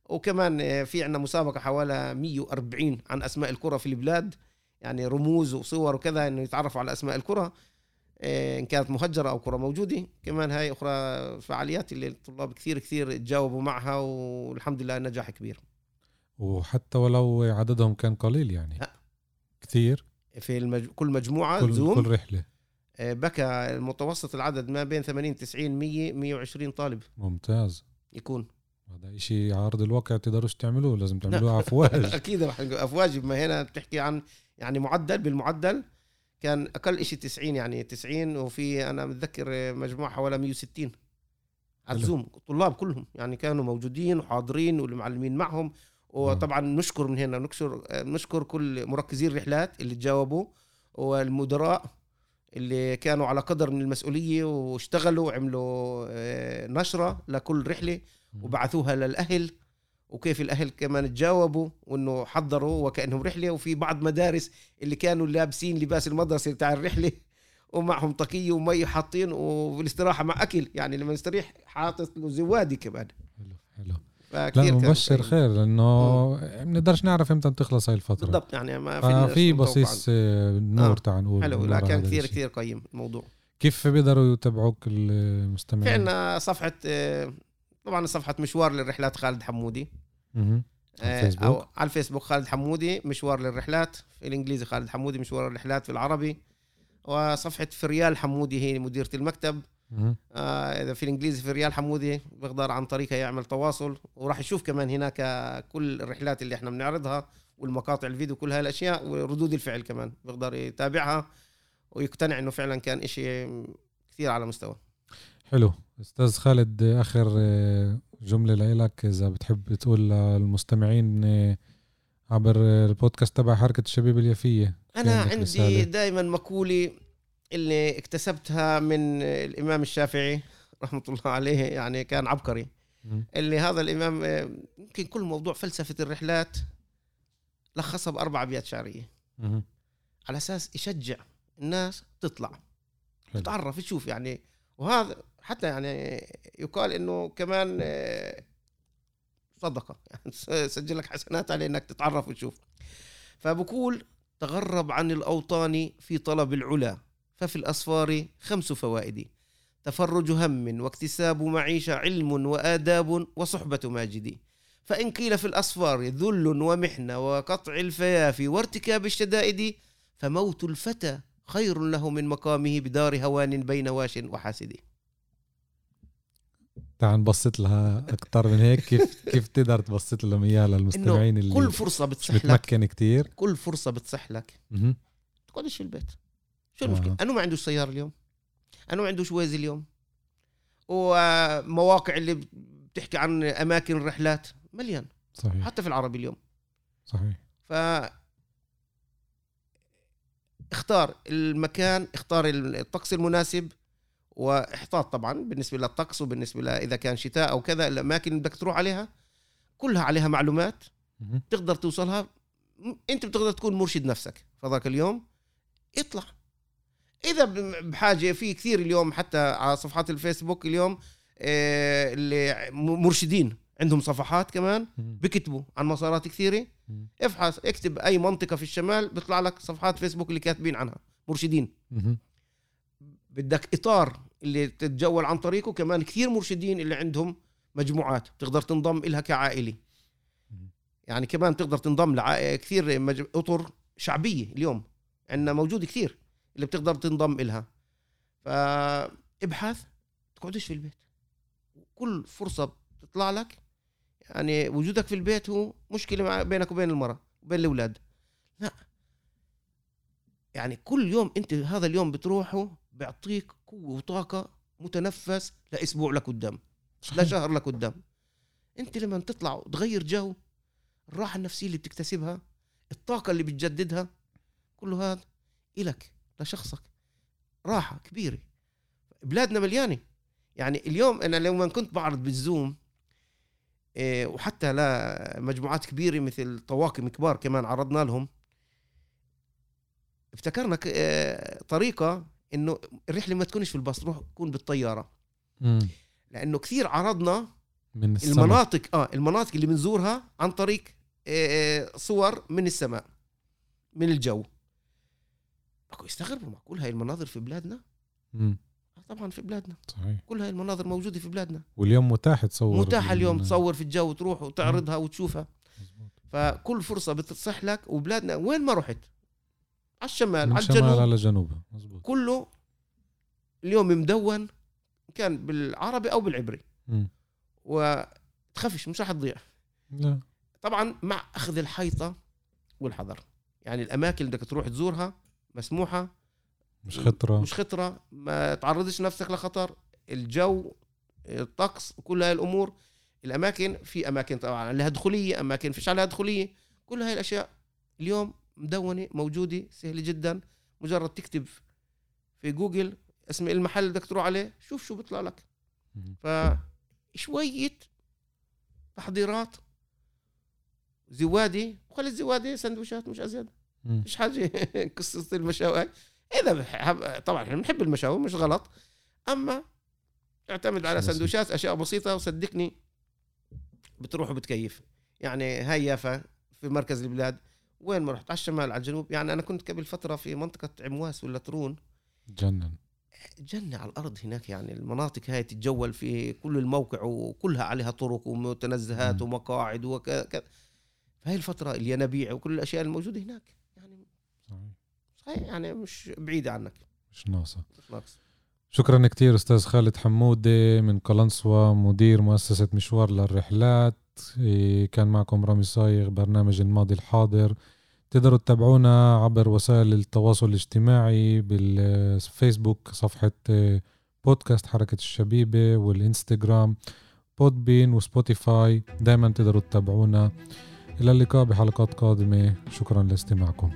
وكمان آه، في عندنا مسابقة حوالي 140 عن أسماء القرى في البلاد يعني رموز وصور وكذا إنه يتعرفوا على أسماء القرى آه، إن كانت مهجرة أو قرى موجودة كمان هاي أخرى فعاليات اللي الطلاب كثير كثير تجاوبوا معها والحمد لله نجاح كبير وحتى ولو عددهم كان قليل يعني لا. كثير في المج... كل مجموعة كل, زوم. كل رحلة. آه، بكى المتوسط العدد ما بين 80 90 100 120 طالب. ممتاز. يكون. هذا إشي عرض الواقع تقدروش تعملوه لازم تعملوه افواج أكيد رح أفواج ما هنا بتحكي عن يعني معدل بالمعدل كان أقل شيء 90 يعني 90 وفي أنا متذكر مجموعة حوالي 160 على. الزوم الطلاب كلهم يعني كانوا موجودين وحاضرين والمعلمين معهم. وطبعا نشكر من هنا نشكر نشكر كل مركزي الرحلات اللي تجاوبوا والمدراء اللي كانوا على قدر من المسؤولية واشتغلوا وعملوا آه، نشرة لكل رحلة وبعثوها للأهل وكيف الأهل كمان تجاوبوا وإنه حضروا وكأنهم رحلة. وفي بعض مدارس اللي كانوا لابسين لباس المدرسة بتاع الرحلة ومعهم طاقية ومي حاطين وبالاستراحة مع أكل. يعني لما نستريح حاطط له زوادي كمان. حلو حلو. لا مبشر. خير لأنه بنقدرش نعرف إمتى تخلص هاي الفترة بالضبط يعني ما ففي في بصيص آه، نور آه. تعال نقول حلو لا كان كثير. كثير قيم الموضوع كيف بيقدروا يتابعوك في المستمعين؟ عندنا صفحة آه، طبعا صفحة مشوار للرحلات خالد حمودي. على آه، الفيسبوك؟ أو على الفيسبوك خالد حمودي مشوار للرحلات في الإنجليزي خالد حمودي مشوار للرحلات في العربي وصفحة فريال حمودي هي مديرة المكتب. آه، إذا في الإنجليزي في ريال حمودي بيقدر عن طريقها يعمل تواصل وراح يشوف كمان هناك كل الرحلات اللي إحنا بنعرضها والمقاطع الفيديو كل هاي الأشياء وردود الفعل كمان بيقدر يتابعها ويقتنع إنه فعلا كان إشي كثير على مستوى. حلو. أستاذ خالد آخر آه، جملة لك إذا بتحب تقول للمستمعين آه، عبر البودكاست تبع حركة الشباب اليافية. أنا عندي دائما مقولة اللي اكتسبتها من الإمام الشافعي رحمة الله عليه يعني كان عبقري. اللي هذا الإمام يمكن كل موضوع فلسفة الرحلات لخصها بأربع أبيات شعرية. على أساس يشجع الناس تطلع تتعرف تشوف يعني. وهذا حتى يعني يقال إنه كمان صدقه يعني سجل لك حسنات على إنك تتعرف وتشوف. فبقول تغرب عن الأوطان في طلب العلا. ففي الأسفار خمس فوائد تفرج هم واكتساب معيشة علم وآداب وصحبة ماجد. فإن قيل في الأسفار ذل ومحنة وقطع الفيافي وارتكاب الشدائد فموت الفتى خير له من مقامه بدار هوان بين واش وحاسد. تعال نبسط لها أكثر من هيك. كيف كيف تقدر تبسط لهم إياها للمستمعين اللي كل فرصة بتصح لك متمكن كثير كل فرصة بتصح لك تقعدش في البيت. شو المشكلة؟ آه. انه ما عندوش سيارة اليوم؟ انه ما عندوش ويز اليوم؟ ومواقع اللي بتحكي عن أماكن الرحلات؟ مليان. صحيح. حتى في العربي اليوم. صحيح. ف اختار المكان اختار الطقس المناسب واحتاط طبعا بالنسبة للطقس وبالنسبة إذا كان شتاء أو كذا الأماكن اللي بدك تروح عليها كلها عليها معلومات تقدر توصلها. أنت بتقدر تكون مرشد نفسك. فذاك اليوم اطلع. إذا بحاجة في كثير اليوم حتى على صفحات الفيسبوك اليوم آه، اللي مرشدين عندهم صفحات كمان بكتبوا عن مسارات كثيرة. افحص اكتب أي منطقة في الشمال بيطلع لك صفحات فيسبوك اللي كاتبين عنها مرشدين. بدك إطار اللي تتجول عن طريقه كمان كثير مرشدين اللي عندهم مجموعات تقدر تنضم إلها كعائلي. يعني كمان تقدر تنضم لعائلة كثير مج... أطر شعبية اليوم عندنا موجود كثير. اللي بتقدر تنضم إلها. فابحث تقعدش في البيت. كل فرصة تطلع لك يعني وجودك في البيت هو مشكلة بينك وبين المرأة وبين الأولاد. لا. يعني كل يوم أنت هذا اليوم بتروحه بيعطيك قوة وطاقة متنفس لأسبوع لقدام لشهر لقدام أنت لما تطلع وتغير جو الراحة النفسية اللي بتكتسبها الطاقة اللي بتجددها كل هذا إلك. لشخصك. راحة كبيرة. بلادنا مليانة. يعني اليوم أنا لما كنت بعرض بالزوم إيه وحتى لمجموعات كبيرة مثل طواقم كبار كمان عرضنا لهم افتكرنا إيه طريقة إنه الرحلة ما تكونش في الباص تروح تكون بالطيارة. مم. لأنه كثير عرضنا من السماء. المناطق آه المناطق اللي بنزورها عن طريق آه صور من السماء من الجو. أكو يستغربوا معقول هاي المناظر في بلادنا؟ مم. طبعا في بلادنا. صحيح. كل هاي المناظر موجودة في بلادنا. واليوم متاح تصور متاح اليوم تصور في الجو تروح وتعرضها وتشوفها. فكل فرصة بتصح لك وبلادنا. وين ما رحت؟ على الشمال على الجنوب. على الجنوب مزبوط. كله اليوم مدون كان بالعربي أو بالعبري. م. وتخافش مش رح تضيع. لا. طبعا مع أخذ الحيطة والحذر. يعني الأماكن اللي بدك تروح تزورها مسموحة. مش خطرة. مش خطرة. ما تعرضش نفسك لخطر. الجو الطقس كل هاي الأمور. الأماكن في أماكن طبعا لها دخولية أماكن فيش عليها دخولية. كل هاي الأشياء اليوم مدونة موجودة سهلة جدا. مجرد تكتب في جوجل اسم المحل اللي بدك تروح عليه شوف شو بيطلع لك. فشويه تحضيرات زوادي. وخلي الزوادي سندويشات مش أزيد. مش حاجة. قصة المشاوي. إذا طبعا إحنا بنحب المشاوي مش غلط. أما اعتمد على سندويشات أشياء بسيطة وصدقني بتروح وبتكيف. يعني هاي يافا في مركز البلاد. وين ما رحت؟ على الشمال على الجنوب. يعني أنا كنت قبل فترة في منطقة عمواس ولا ترون. جنن جنة على الأرض هناك. يعني المناطق هاي تتجول في كل الموقع وكلها عليها طرق ومتنزهات ومقاعد وكذا فهي الفترة الينابيع وكل الأشياء الموجودة هناك. صحيح يعني مش بعيدة عنك. مش ناقصة. مش شكرا كثير أستاذ خالد حمودة من قلنسوة مدير مؤسسة مشوار للرحلات. إيه، كان معكم رامي صايغ برنامج الماضي الحاضر. تقدروا تتابعونا عبر وسائل التواصل الاجتماعي بالفيسبوك صفحة إيه، بودكاست حركة الشبيبة والإنستغرام بودبين وسبوتيفاي. دايما تقدروا تتابعونا. إلى اللقاء بحلقات قادمة. شكرا لاستماعكم.